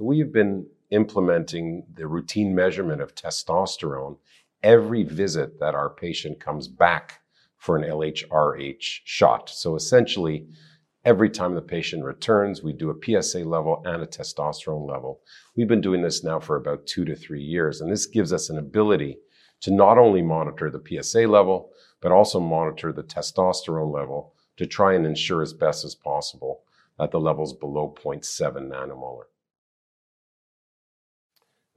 So we've been implementing the routine measurement of testosterone every visit that our patient comes back for an LHRH shot. So essentially, every time the patient returns, we do a PSA level and a testosterone level. We've been doing this now for about two to three years, and this gives us an ability to not only monitor the PSA level, but also monitor the testosterone level to try and ensure as best as possible that the level's below 0.7 nanomolar.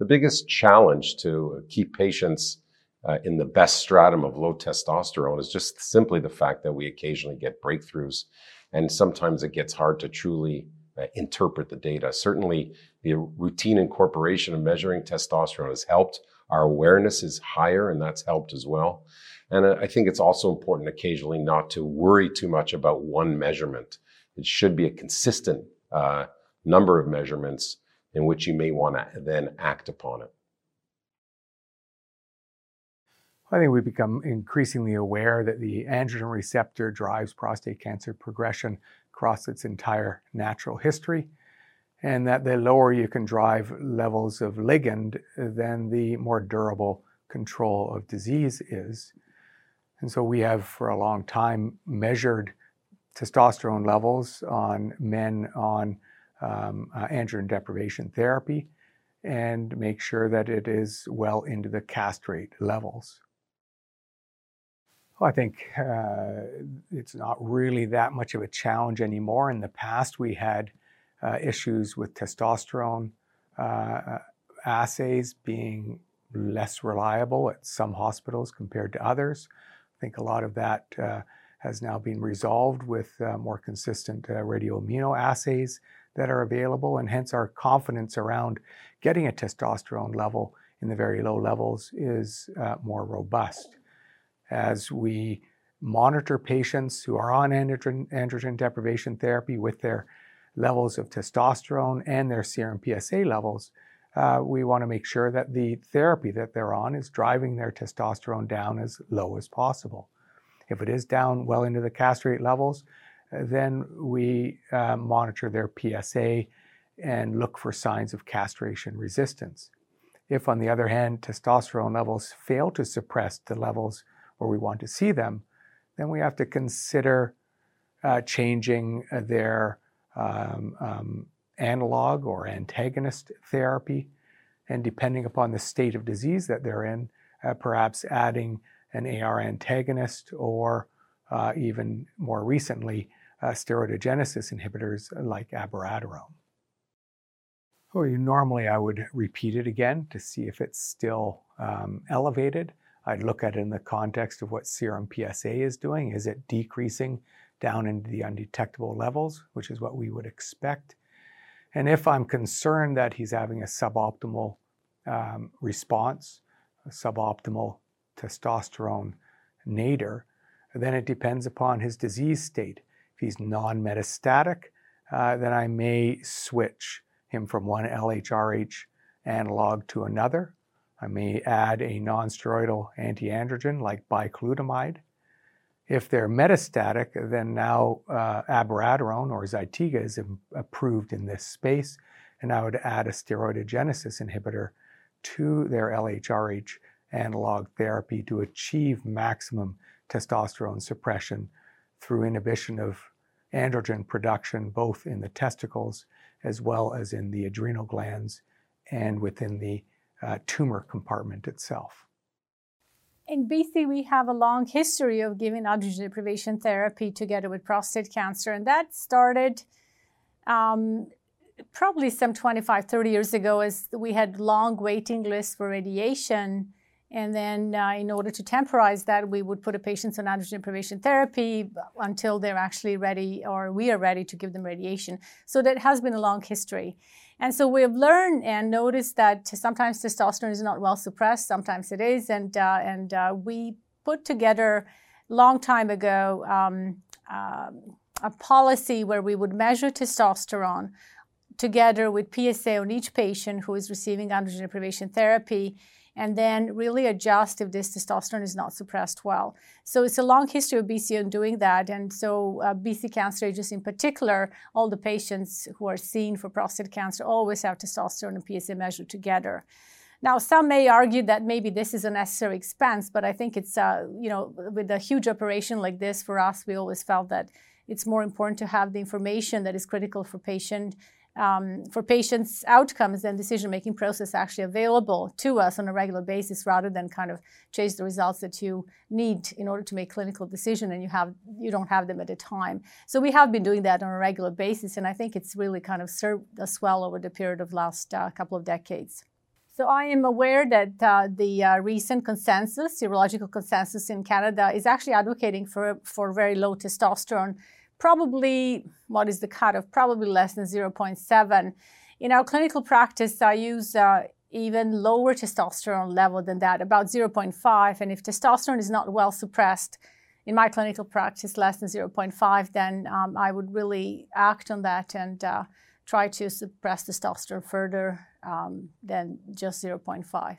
The biggest challenge to keep patients uh, in the best stratum of low testosterone is just simply the fact that we occasionally get breakthroughs, and sometimes it gets hard to truly uh, interpret the data. Certainly, the routine incorporation of measuring testosterone has helped. Our awareness is higher, and that's helped as well. And I think it's also important occasionally not to worry too much about one measurement. It should be a consistent uh, number of measurements in which you may want to then act upon it. I think we've become increasingly aware that the androgen receptor drives prostate cancer progression across its entire natural history, and that the lower you can drive levels of ligand, then the more durable control of disease is. And so we have for a long time measured testosterone levels on men on um, uh, androgen deprivation therapy and make sure that it is well into the castrate levels. Well, I think uh, it's not really that much of a challenge anymore. In the past, we had uh, issues with testosterone uh, assays being less reliable at some hospitals compared to others. I think a lot of that uh, has now been resolved with uh, more consistent uh, radioimmunoassays that are available, and hence our confidence around getting a testosterone level in the very low levels is uh, more robust. As we monitor patients who are on androgen, androgen deprivation therapy with their levels of testosterone and their serum PSA levels, uh, we want to make sure that the therapy that they're on is driving their testosterone down as low as possible. If it is down well into the castrate levels, then we uh, monitor their PSA and look for signs of castration resistance. If, on the other hand, testosterone levels fail to suppress the levels where we want to see them, then we have to consider uh, changing their um, um, analog or antagonist therapy, and depending upon the state of disease that they're in, uh, perhaps adding an AR antagonist or uh, even more recently, uh, steroidogenesis inhibitors like abiraterone. Oh, normally I would repeat it again to see if it's still um, elevated. I'd look at it in the context of what serum PSA is doing. Is it decreasing down into the undetectable levels, which is what we would expect? And if I'm concerned that he's having a suboptimal um, response, a suboptimal testosterone nadir, then it depends upon his disease state If he's non-metastatic, uh, then I may switch him from one LHRH analog to another. I may add a non-steroidal antiandrogen like bicalutamide. If they're metastatic, then now uh, abiraterone or Zytiga is approved in this space, and I would add a steroidogenesis inhibitor to their LHRH analog therapy to achieve maximum testosterone suppression through inhibition of androgen production both in the testicles as well as in the adrenal glands and within the uh, tumor compartment itself. In BC, we have a long history of giving androgen deprivation therapy together with prostate cancer, and that started um, probably some 25, 30 years ago as we had long waiting lists for radiation and then, uh, in order to temporize that, we would put a patient on androgen deprivation therapy until they're actually ready or we are ready to give them radiation. So, that has been a long history. And so, we have learned and noticed that sometimes testosterone is not well suppressed, sometimes it is. And, uh, and uh, we put together long time ago um, um, a policy where we would measure testosterone together with PSA on each patient who is receiving androgen deprivation therapy and then really adjust if this testosterone is not suppressed well. So it's a long history of BC on doing that. And so uh, BC Cancer Agency in particular, all the patients who are seen for prostate cancer always have testosterone and PSA measured together. Now, some may argue that maybe this is a necessary expense, but I think it's, uh, you know, with a huge operation like this for us, we always felt that it's more important to have the information that is critical for patient um, for patients' outcomes and decision-making process actually available to us on a regular basis, rather than kind of chase the results that you need in order to make clinical decision, and you have you don't have them at a time. So we have been doing that on a regular basis, and I think it's really kind of served us well over the period of last uh, couple of decades. So I am aware that uh, the uh, recent consensus, urological consensus in Canada, is actually advocating for for very low testosterone probably, what is the cutoff? Probably less than 0.7. In our clinical practice, I use uh, even lower testosterone level than that, about 0.5. And if testosterone is not well suppressed in my clinical practice, less than 0.5, then um, I would really act on that and uh, try to suppress testosterone further um, than just 0.5.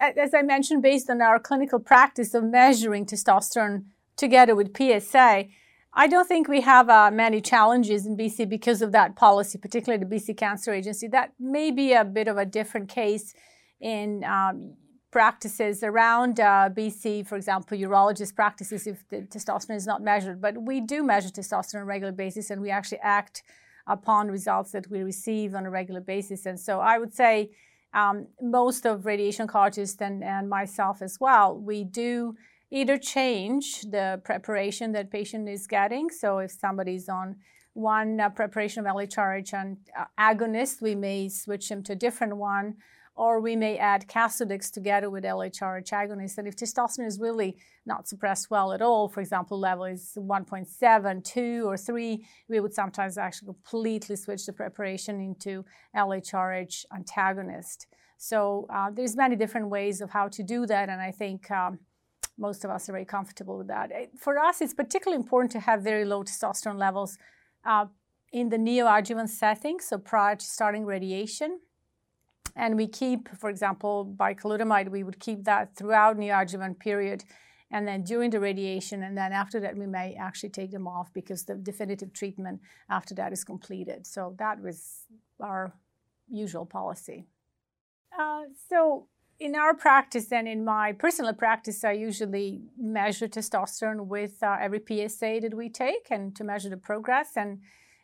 As I mentioned, based on our clinical practice of measuring testosterone together with PSA, I don't think we have uh, many challenges in BC because of that policy, particularly the BC Cancer Agency. That may be a bit of a different case in um, practices around uh, BC, for example, urologist practices if the testosterone is not measured. But we do measure testosterone on a regular basis and we actually act upon results that we receive on a regular basis. And so I would say um, most of radiation oncologists and, and myself as well, we do either change the preparation that patient is getting. So if somebody's on one uh, preparation of LHRH and uh, agonist, we may switch them to a different one, or we may add Casodex together with LHRH agonist. And if testosterone is really not suppressed well at all, for example, level is 1.7, 2, or 3, we would sometimes actually completely switch the preparation into LHRH antagonist. So uh, there's many different ways of how to do that, and I think um, most of us are very comfortable with that. For us, it's particularly important to have very low testosterone levels uh, in the neoadjuvant setting, so prior to starting radiation. And we keep, for example, bicalutamide, we would keep that throughout neoadjuvant period and then during the radiation, and then after that, we may actually take them off because the definitive treatment after that is completed. So that was our usual policy. Uh, so in our practice and in my personal practice, I usually measure testosterone with uh, every PSA that we take and to measure the progress. And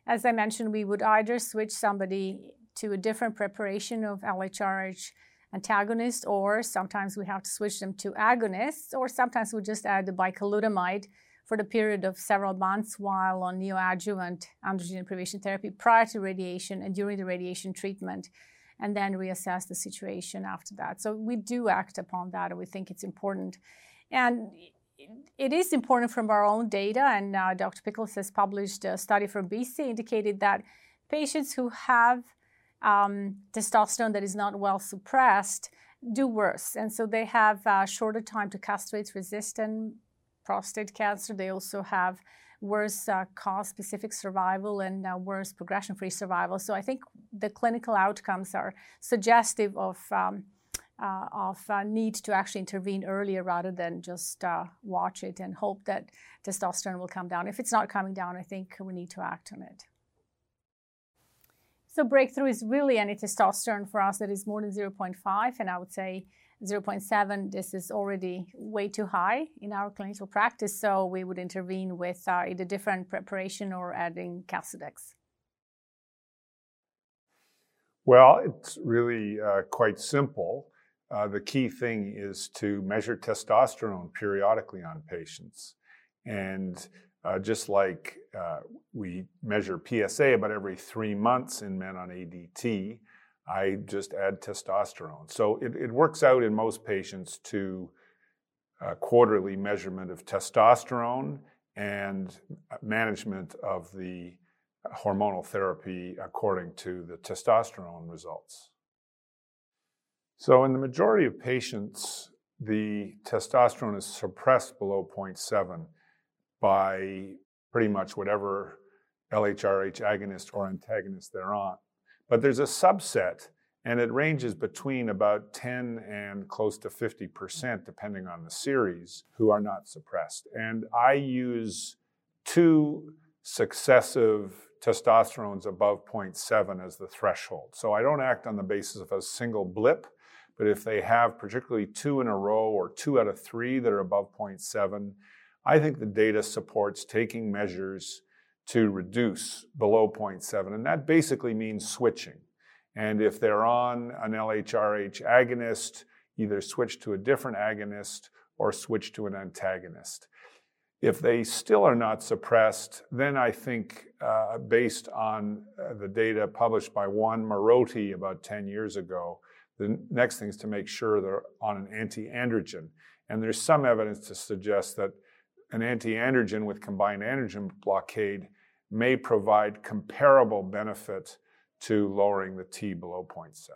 as I mentioned, we would either switch somebody to a different preparation of LHRH antagonist, or sometimes we have to switch them to agonists, or sometimes we just add the bicalutamide for the period of several months while on neoadjuvant androgen deprivation therapy prior to radiation and during the radiation treatment and then reassess the situation after that. So we do act upon that, and we think it's important. And it is important from our own data, and uh, Dr. Pickles has published a study from BC indicated that patients who have um, testosterone that is not well suppressed do worse. And so they have a shorter time to castrate resistant prostate cancer. They also have worse uh, cause specific survival and uh, worse progression free survival. So I think the clinical outcomes are suggestive of. Um, uh, of uh, need to actually intervene earlier rather than just uh, watch it and hope that testosterone will come down. If it's not coming down, I think we need to act on it. So breakthrough is really any testosterone for us that is more than 0.5, and I would say 0.7, this is already way too high in our clinical practice, so we would intervene with uh, either different preparation or adding Casodex. Well, it's really uh, quite simple. Uh, the key thing is to measure testosterone periodically on patients. And just like we measure PSA about every three months in men on ADT, I just add testosterone. So it, it works out in most patients to a quarterly measurement of testosterone and management of the hormonal therapy according to the testosterone results. So, in the majority of patients, the testosterone is suppressed below 0.7 by pretty much whatever LHRH agonist or antagonist they're on. But there's a subset, and it ranges between about 10 and close to 50%, depending on the series, who are not suppressed. And I use two successive testosterones above 0.7 as the threshold. So I don't act on the basis of a single blip, but if they have particularly two in a row or two out of three that are above 0.7, I think the data supports taking measures to reduce below 0.7. And that basically means switching. And if they're on an LHRH agonist, either switch to a different agonist or switch to an antagonist. If they still are not suppressed, then I think, uh, based on uh, the data published by Juan Morote about 10 years ago, the next thing is to make sure they're on an anti androgen. And there's some evidence to suggest that an anti androgen with combined androgen blockade may provide comparable benefit to lowering the T below 0.7.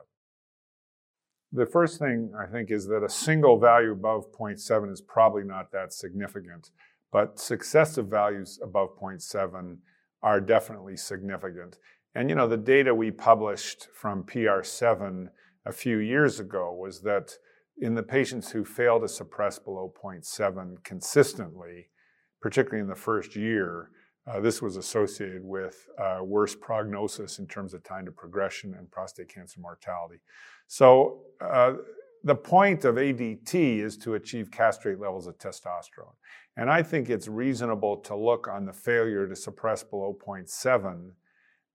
The first thing I think is that a single value above 0.7 is probably not that significant, but successive values above 0.7 are definitely significant. And you know, the data we published from PR7 a few years ago was that in the patients who fail to suppress below 0.7 consistently, particularly in the first year, uh, this was associated with uh, worse prognosis in terms of time to progression and prostate cancer mortality. So, uh, the point of ADT is to achieve castrate levels of testosterone. And I think it's reasonable to look on the failure to suppress below 0.7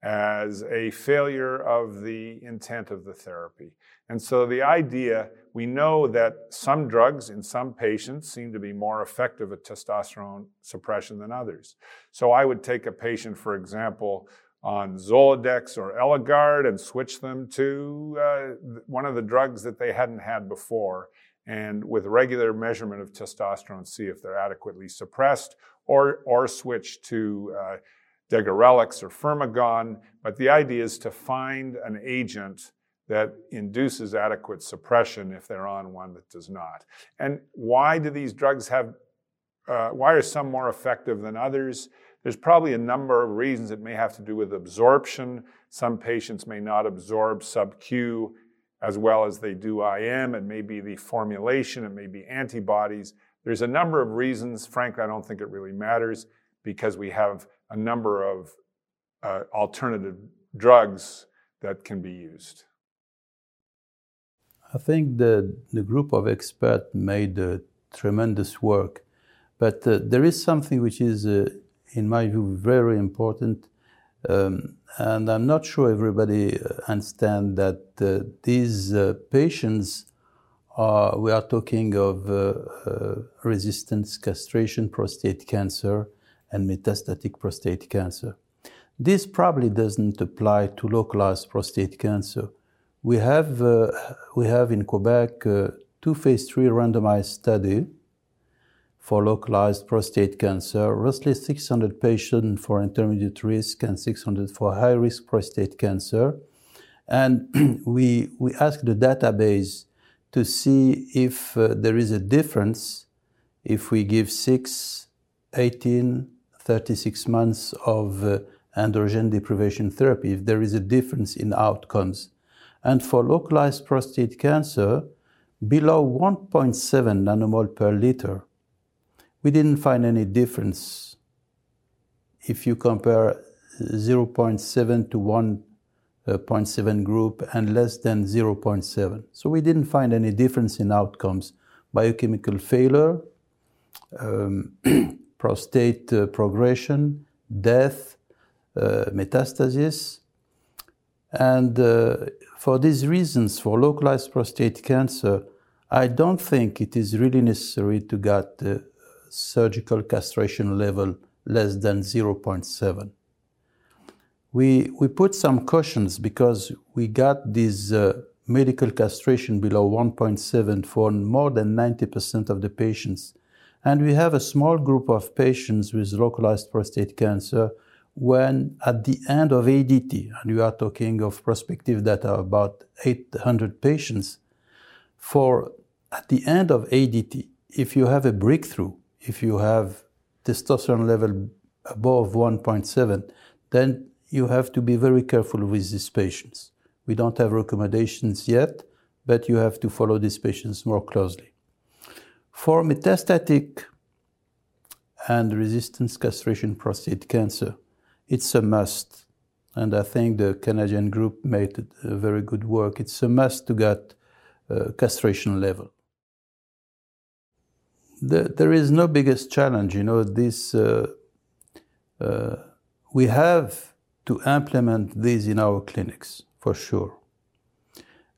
as a failure of the intent of the therapy. And so the idea, we know that some drugs in some patients seem to be more effective at testosterone suppression than others. So I would take a patient, for example, on Zoladex or Eligard and switch them to uh, one of the drugs that they hadn't had before. And with regular measurement of testosterone, see if they're adequately suppressed, or, or switch to uh, Degarelix or Firmagon. But the idea is to find an agent that induces adequate suppression if they're on one that does not. And why do these drugs have, uh, why are some more effective than others? There's probably a number of reasons. It may have to do with absorption. Some patients may not absorb sub-Q as well as they do IM. It may be the formulation, it may be antibodies. There's a number of reasons. Frankly, I don't think it really matters because we have a number of uh, alternative drugs that can be used. I think the, the group of experts made uh, tremendous work, but uh, there is something which is, uh, in my view, very important, um, and I'm not sure everybody understands that uh, these uh, patients are, we are talking of resistance castration prostate cancer and metastatic prostate cancer. This probably doesn't apply to localized prostate cancer we have, uh, we have in Quebec uh, two phase three randomized study for localized prostate cancer, roughly 600 patients for intermediate risk and 600 for high risk prostate cancer. And we, we asked the database to see if uh, there is a difference if we give 6, 18, 36 months of uh, androgen deprivation therapy, if there is a difference in outcomes. And for localized prostate cancer, below 1.7 nanomole per liter, we didn't find any difference if you compare 0.7 to 1.7 group and less than 0.7. So we didn't find any difference in outcomes. Biochemical failure, um, prostate uh, progression, death, uh, metastasis, and uh, for these reasons, for localized prostate cancer, I don't think it is really necessary to get the surgical castration level less than 0.7. We, we put some cautions because we got this uh, medical castration below 1.7 for more than 90% of the patients. And we have a small group of patients with localized prostate cancer when at the end of ADT, and we are talking of prospective data about 800 patients, for at the end of ADT, if you have a breakthrough, if you have testosterone level above 1.7, then you have to be very careful with these patients. We don't have recommendations yet, but you have to follow these patients more closely. For metastatic and resistance castration prostate cancer, it's a must. And I think the Canadian group made very good work. It's a must to get uh, castration level. The, there is no biggest challenge, you know. This uh, uh, we have to implement these in our clinics for sure.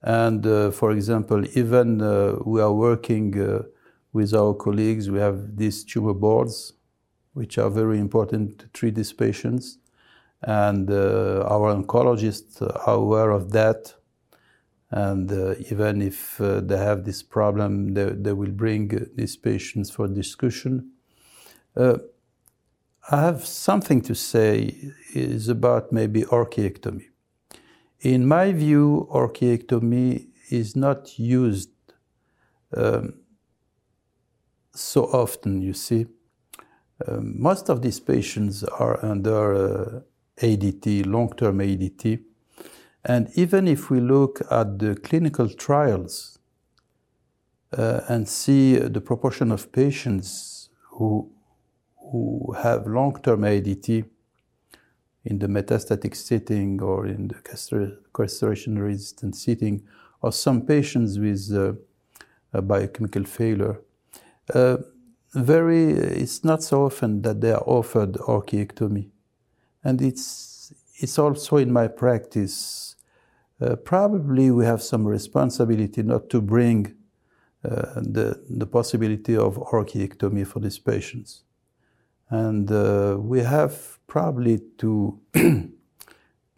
And uh, for example, even uh, we are working with our colleagues. We have these tumor boards, which are very important to treat these patients and uh, our oncologists are aware of that. And uh, even if uh, they have this problem, they, they will bring these patients for discussion. I have something to say is about maybe orchiectomy. In my view, orchiectomy is not used um, so often, you see. Um, most of these patients are under uh, ADT, long-term ADT. And even if we look at the clinical trials uh, and see the proportion of patients who, who have long-term ADT in the metastatic setting or in the castration-resistant setting, or some patients with uh, biochemical failure, uh, very, it's not so often that they are offered orchiectomy and it's it's also in my practice. Uh, probably we have some responsibility not to bring uh, the the possibility of orchiectomy for these patients, and uh, we have probably to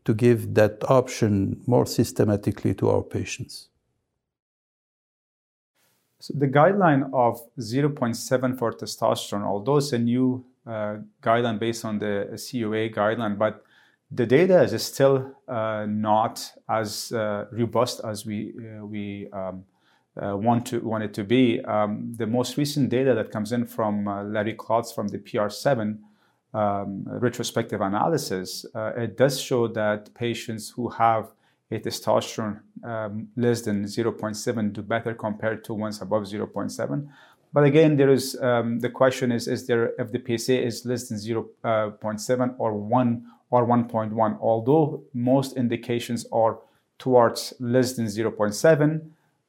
to give that option more systematically to our patients. So the guideline of 0.7 for testosterone, although it's a new uh, guideline based on the CUA guideline, but the data is still uh, not as uh, robust as we we um, uh, want to want it to be. Um, the most recent data that comes in from uh, Larry Klotz from the PR7 um, retrospective analysis, uh, it does show that patients who have a testosterone um, less than 0.7 do better compared to ones above 0.7. But again, there is um, the question is: Is there if the PSA is less than 0.7 or 1 or 1.1? Although most indications are towards less than 0.7,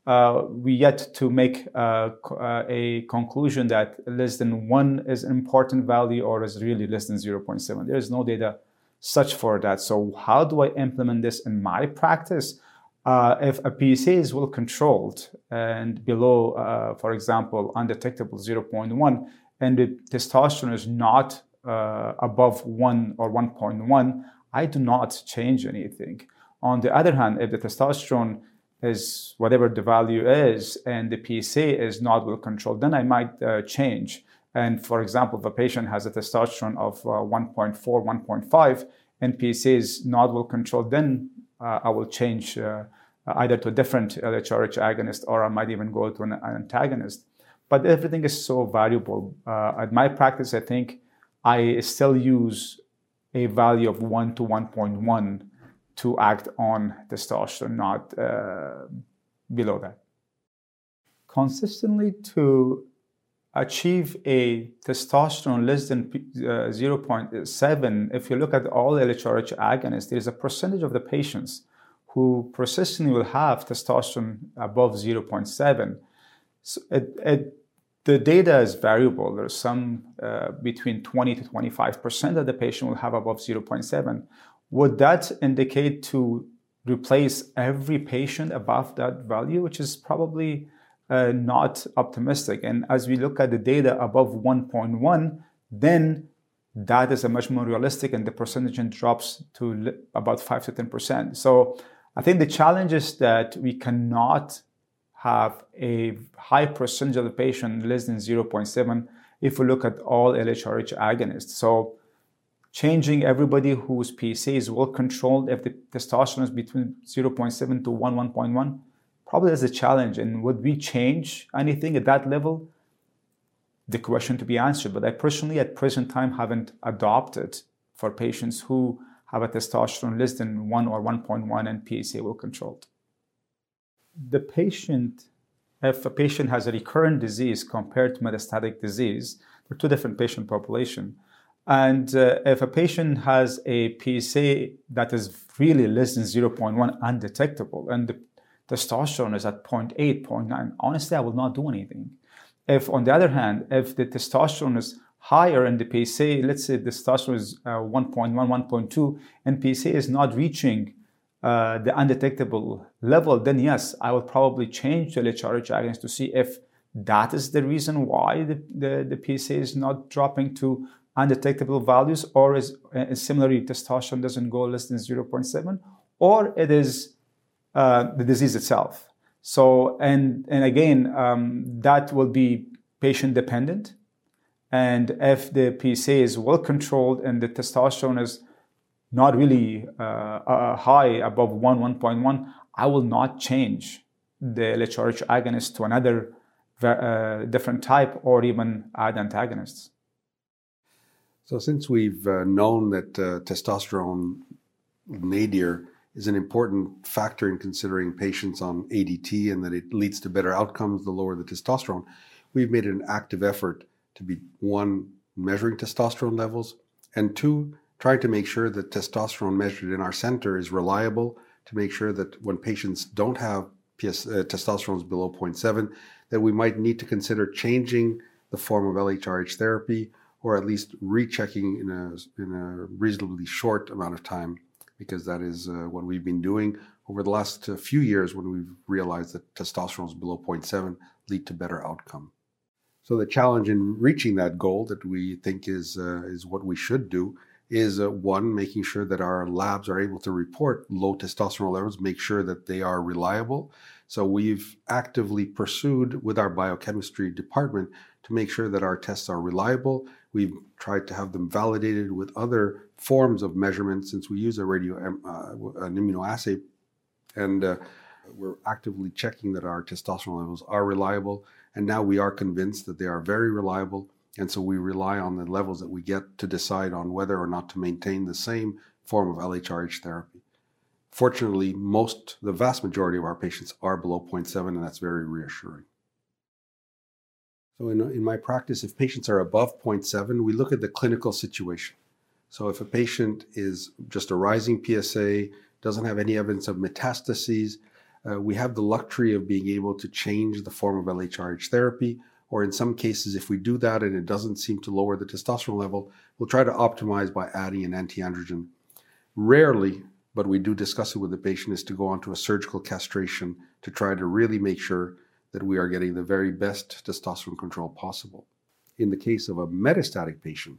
uh, we yet to make uh, uh, a conclusion that less than 1 is an important value or is really less than 0.7. There is no data such for that. So how do I implement this in my practice? Uh, if a PSA is well controlled and below, uh, for example, undetectable 0.1, and the testosterone is not uh, above 1 or 1.1, I do not change anything. On the other hand, if the testosterone is whatever the value is and the PSA is not well controlled, then I might uh, change. And for example, if a patient has a testosterone of uh, 1.4, 1.5, and PSA is not well controlled, then uh, I will change uh, either to a different LHRH agonist or I might even go to an, antagonist. But everything is so valuable. At my practice, I think I still use a value of 1 to 1.1 to act on testosterone, not uh, below that. Consistently to achieve a testosterone less than uh, 0.7, if you look at all LHRH agonists, there's a percentage of the patients who persistently will have testosterone above 0.7. So it, it, the data is variable. There's some uh, between 20 to 25% of the patient will have above 0.7. Would that indicate to replace every patient above that value, which is probably uh, not optimistic. And as we look at the data above 1.1, then that is a much more realistic, and the percentage drops to about 5 to 10%. So I think the challenge is that we cannot have a high percentage of the patient less than 0.7 if we look at all LHRH agonists. So changing everybody whose PSA is well controlled if the testosterone is between 0.7 to 1, 1.1 probably as a challenge. And would we change anything at that level? The question to be answered. But I personally, at present time, haven't adopted for patients who have a testosterone less than 1 or 1.1 and PSA well controlled. The patient, if a patient has a recurrent disease compared to metastatic disease, they're two different patient population. And uh, if a patient has a PSA that is really less than 0.1 undetectable and the testosterone is at 0.8, 0.9, honestly, I will not do anything. If, on the other hand, if the testosterone is higher in the PSA, let's say testosterone is uh, 1.1, 1.2, and PSA is not reaching uh, the undetectable level, then yes, I will probably change the LHRH agonist to see if that is the reason why the, the, the PSA is not dropping to undetectable values, or is uh, similarly testosterone doesn't go less than 0.7, or it is uh, the disease itself. So, and, and again, um, that will be patient dependent. And if the PSA is well controlled and the testosterone is not really uh, uh, high above 1, 1.1, I will not change the LHRH agonist to another uh, different type or even add antagonists. So, since we've uh, known that uh, testosterone nadir is an important factor in considering patients on ADT and that it leads to better outcomes the lower the testosterone, we've made an active effort to be one, measuring testosterone levels, and two, trying to make sure that testosterone measured in our center is reliable, to make sure that when patients don't have PS, uh, testosterone below 0.7, that we might need to consider changing the form of LHRH therapy or at least rechecking in a, in a reasonably short amount of time because that is uh, what we've been doing over the last uh, few years when we've realized that testosterone is below 0.7 lead to better outcome. So the challenge in reaching that goal that we think is uh, is what we should do is uh, one making sure that our labs are able to report low testosterone levels, make sure that they are reliable. So we've actively pursued with our biochemistry department to make sure that our tests are reliable. We've tried to have them validated with other forms of measurement since we use a radio uh, an immunoassay, and uh, we're actively checking that our testosterone levels are reliable. And now we are convinced that they are very reliable. And so we rely on the levels that we get to decide on whether or not to maintain the same form of LHRH therapy. Fortunately, most, the vast majority of our patients are below 0.7, and that's very reassuring. So, in, in my practice, if patients are above 0.7, we look at the clinical situation. So, if a patient is just a rising PSA, doesn't have any evidence of metastases, uh, we have the luxury of being able to change the form of LHRH therapy. Or in some cases, if we do that and it doesn't seem to lower the testosterone level, we'll try to optimize by adding an antiandrogen. Rarely, but we do discuss it with the patient, is to go on to a surgical castration to try to really make sure that we are getting the very best testosterone control possible. In the case of a metastatic patient,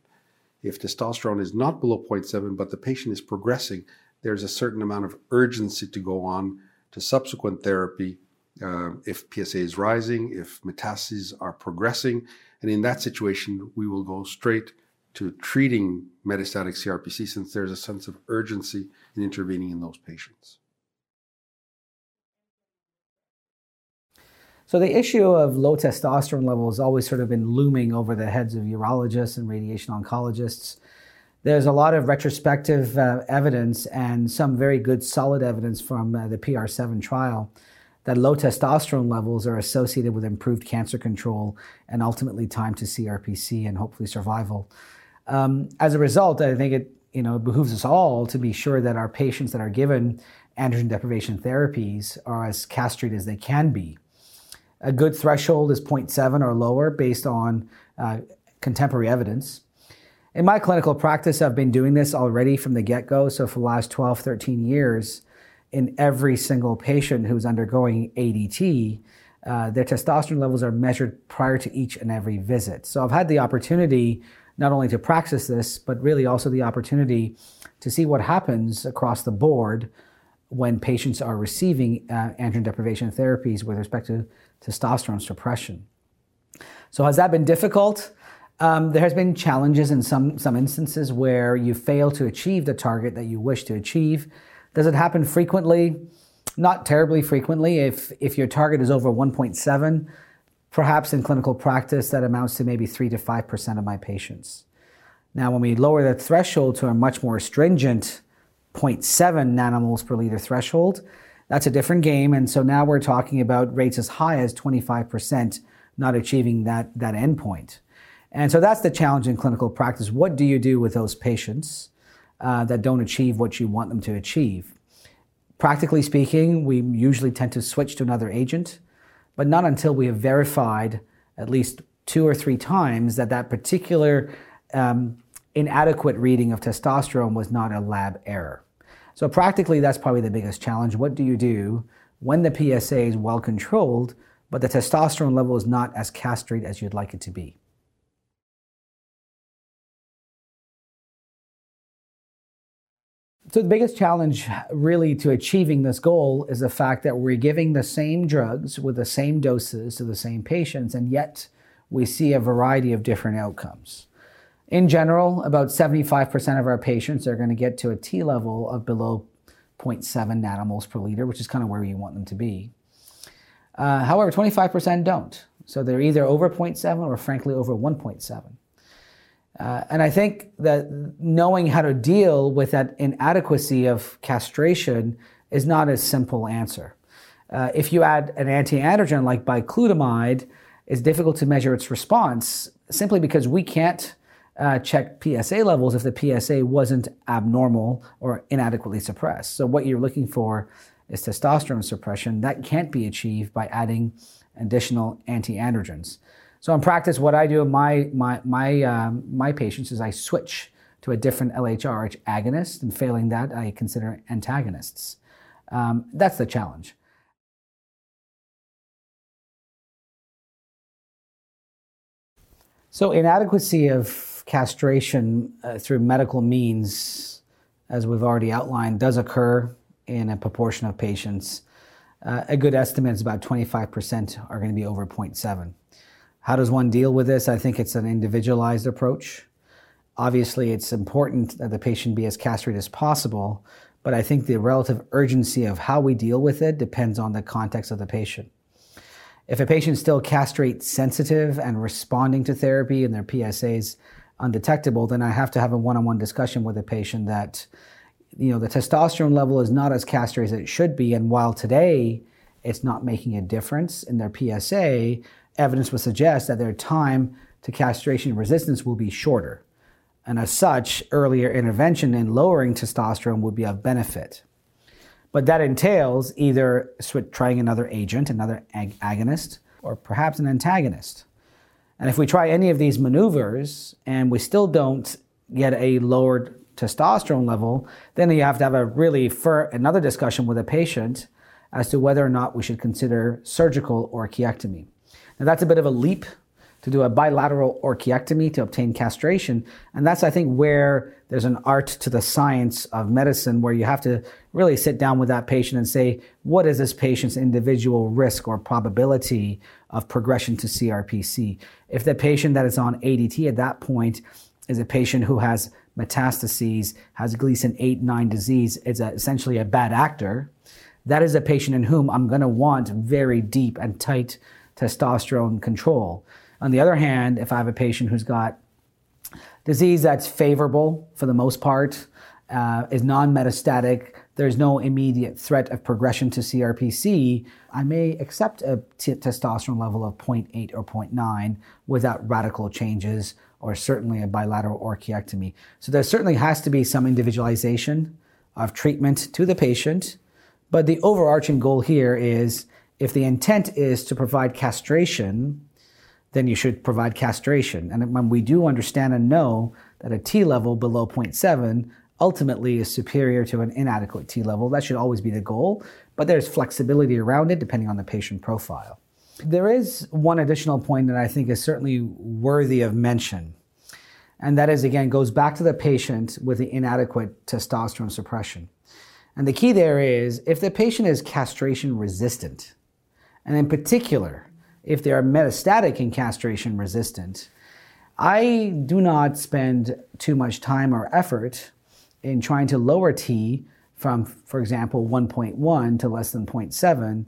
if testosterone is not below 0.7, but the patient is progressing, there's a certain amount of urgency to go on to subsequent therapy uh, if PSA is rising, if metastases are progressing. And in that situation, we will go straight to treating metastatic CRPC since there's a sense of urgency in intervening in those patients. So the issue of low testosterone levels has always sort of been looming over the heads of urologists and radiation oncologists. There's a lot of retrospective uh, evidence and some very good solid evidence from uh, the PR7 trial that low testosterone levels are associated with improved cancer control and ultimately time to CRPC and hopefully survival. Um, as a result, I think it you know behooves us all to be sure that our patients that are given androgen deprivation therapies are as castrated as they can be. A good threshold is 0.7 or lower based on uh, contemporary evidence. In my clinical practice, I've been doing this already from the get go. So, for the last 12, 13 years, in every single patient who's undergoing ADT, uh, their testosterone levels are measured prior to each and every visit. So, I've had the opportunity not only to practice this, but really also the opportunity to see what happens across the board when patients are receiving uh, androgen deprivation therapies with respect to testosterone suppression. So, has that been difficult? Um, there has been challenges in some, some instances where you fail to achieve the target that you wish to achieve. Does it happen frequently? Not terribly frequently. If, if your target is over 1.7, perhaps in clinical practice that amounts to maybe 3 to 5% of my patients. Now, when we lower the threshold to a much more stringent 0.7 nanomoles per liter threshold, that's a different game. And so now we're talking about rates as high as 25% not achieving that, that endpoint. And so that's the challenge in clinical practice. What do you do with those patients uh, that don't achieve what you want them to achieve? Practically speaking, we usually tend to switch to another agent, but not until we have verified at least two or three times that that particular um, inadequate reading of testosterone was not a lab error. So, practically, that's probably the biggest challenge. What do you do when the PSA is well controlled, but the testosterone level is not as castrate as you'd like it to be? So the biggest challenge really to achieving this goal is the fact that we're giving the same drugs with the same doses to the same patients, and yet we see a variety of different outcomes. In general, about 75% of our patients are going to get to a T level of below 0.7 nanomoles per liter, which is kind of where you want them to be. Uh, however, 25% don't. So they're either over 0.7 or frankly over 1.7. Uh, and I think that knowing how to deal with that inadequacy of castration is not a simple answer. Uh, if you add an anti-androgen like bicalutamide, it's difficult to measure its response simply because we can't uh, check PSA levels if the PSA wasn't abnormal or inadequately suppressed. So what you're looking for is testosterone suppression. That can't be achieved by adding additional anti-androgens. So in practice, what I do in my my my um, my patients is I switch to a different LHRH agonist, and failing that, I consider antagonists. Um, that's the challenge. So inadequacy of castration uh, through medical means, as we've already outlined, does occur in a proportion of patients. Uh, a good estimate is about 25% are going to be over 0.7. How does one deal with this? I think it's an individualized approach. Obviously, it's important that the patient be as castrated as possible, but I think the relative urgency of how we deal with it depends on the context of the patient. If a patient is still castrate sensitive and responding to therapy and their PSA is undetectable, then I have to have a one on one discussion with the patient that, you know, the testosterone level is not as castrated as it should be. And while today it's not making a difference in their PSA, evidence would suggest that their time to castration resistance will be shorter. And as such, earlier intervention in lowering testosterone would be of benefit. But that entails either trying another agent, another ag- agonist, or perhaps an antagonist. And if we try any of these maneuvers and we still don't get a lowered testosterone level, then you have to have a really fur- another discussion with a patient as to whether or not we should consider surgical orchiectomy. Now, that's a bit of a leap to do a bilateral orchiectomy to obtain castration. And that's, I think, where there's an art to the science of medicine where you have to really sit down with that patient and say, what is this patient's individual risk or probability of progression to CRPC? If the patient that is on ADT at that point is a patient who has metastases, has Gleason 8 9 disease, is a, essentially a bad actor, that is a patient in whom I'm going to want very deep and tight testosterone control. On the other hand, if I have a patient who's got disease that's favorable for the most part, uh, is non metastatic, there's no immediate threat of progression to CRPC, I may accept a t- testosterone level of 0.8 or 0.9 without radical changes or certainly a bilateral orchiectomy. So there certainly has to be some individualization of treatment to the patient, but the overarching goal here is if the intent is to provide castration, then you should provide castration. And when we do understand and know that a T level below 0.7 ultimately is superior to an inadequate T level, that should always be the goal. But there's flexibility around it depending on the patient profile. There is one additional point that I think is certainly worthy of mention. And that is, again, goes back to the patient with the inadequate testosterone suppression. And the key there is if the patient is castration resistant, and in particular, if they are metastatic and castration resistant, I do not spend too much time or effort in trying to lower T from, for example, 1.1 to less than 0.7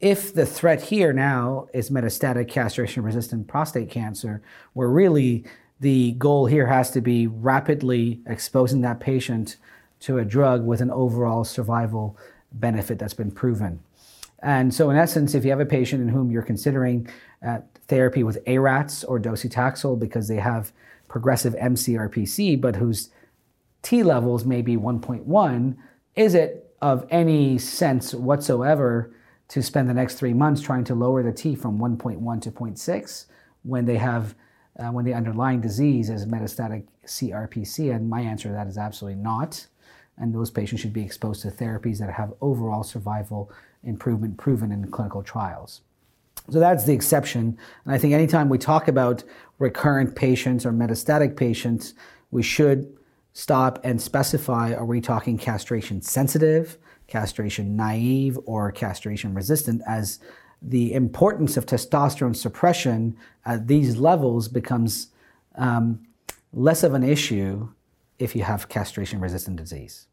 if the threat here now is metastatic castration resistant prostate cancer, where really the goal here has to be rapidly exposing that patient to a drug with an overall survival benefit that's been proven. And so, in essence, if you have a patient in whom you're considering uh, therapy with ARATs or docetaxel because they have progressive MCRPC, but whose T levels may be 1.1, is it of any sense whatsoever to spend the next three months trying to lower the T from 1.1 to 0.6 when they have uh, when the underlying disease is metastatic CRPC? And my answer to that is absolutely not. And those patients should be exposed to therapies that have overall survival improvement proven in clinical trials. So that's the exception. And I think anytime we talk about recurrent patients or metastatic patients, we should stop and specify are we talking castration sensitive, castration naive, or castration resistant as the importance of testosterone suppression at these levels becomes um, less of an issue if you have castration resistant disease.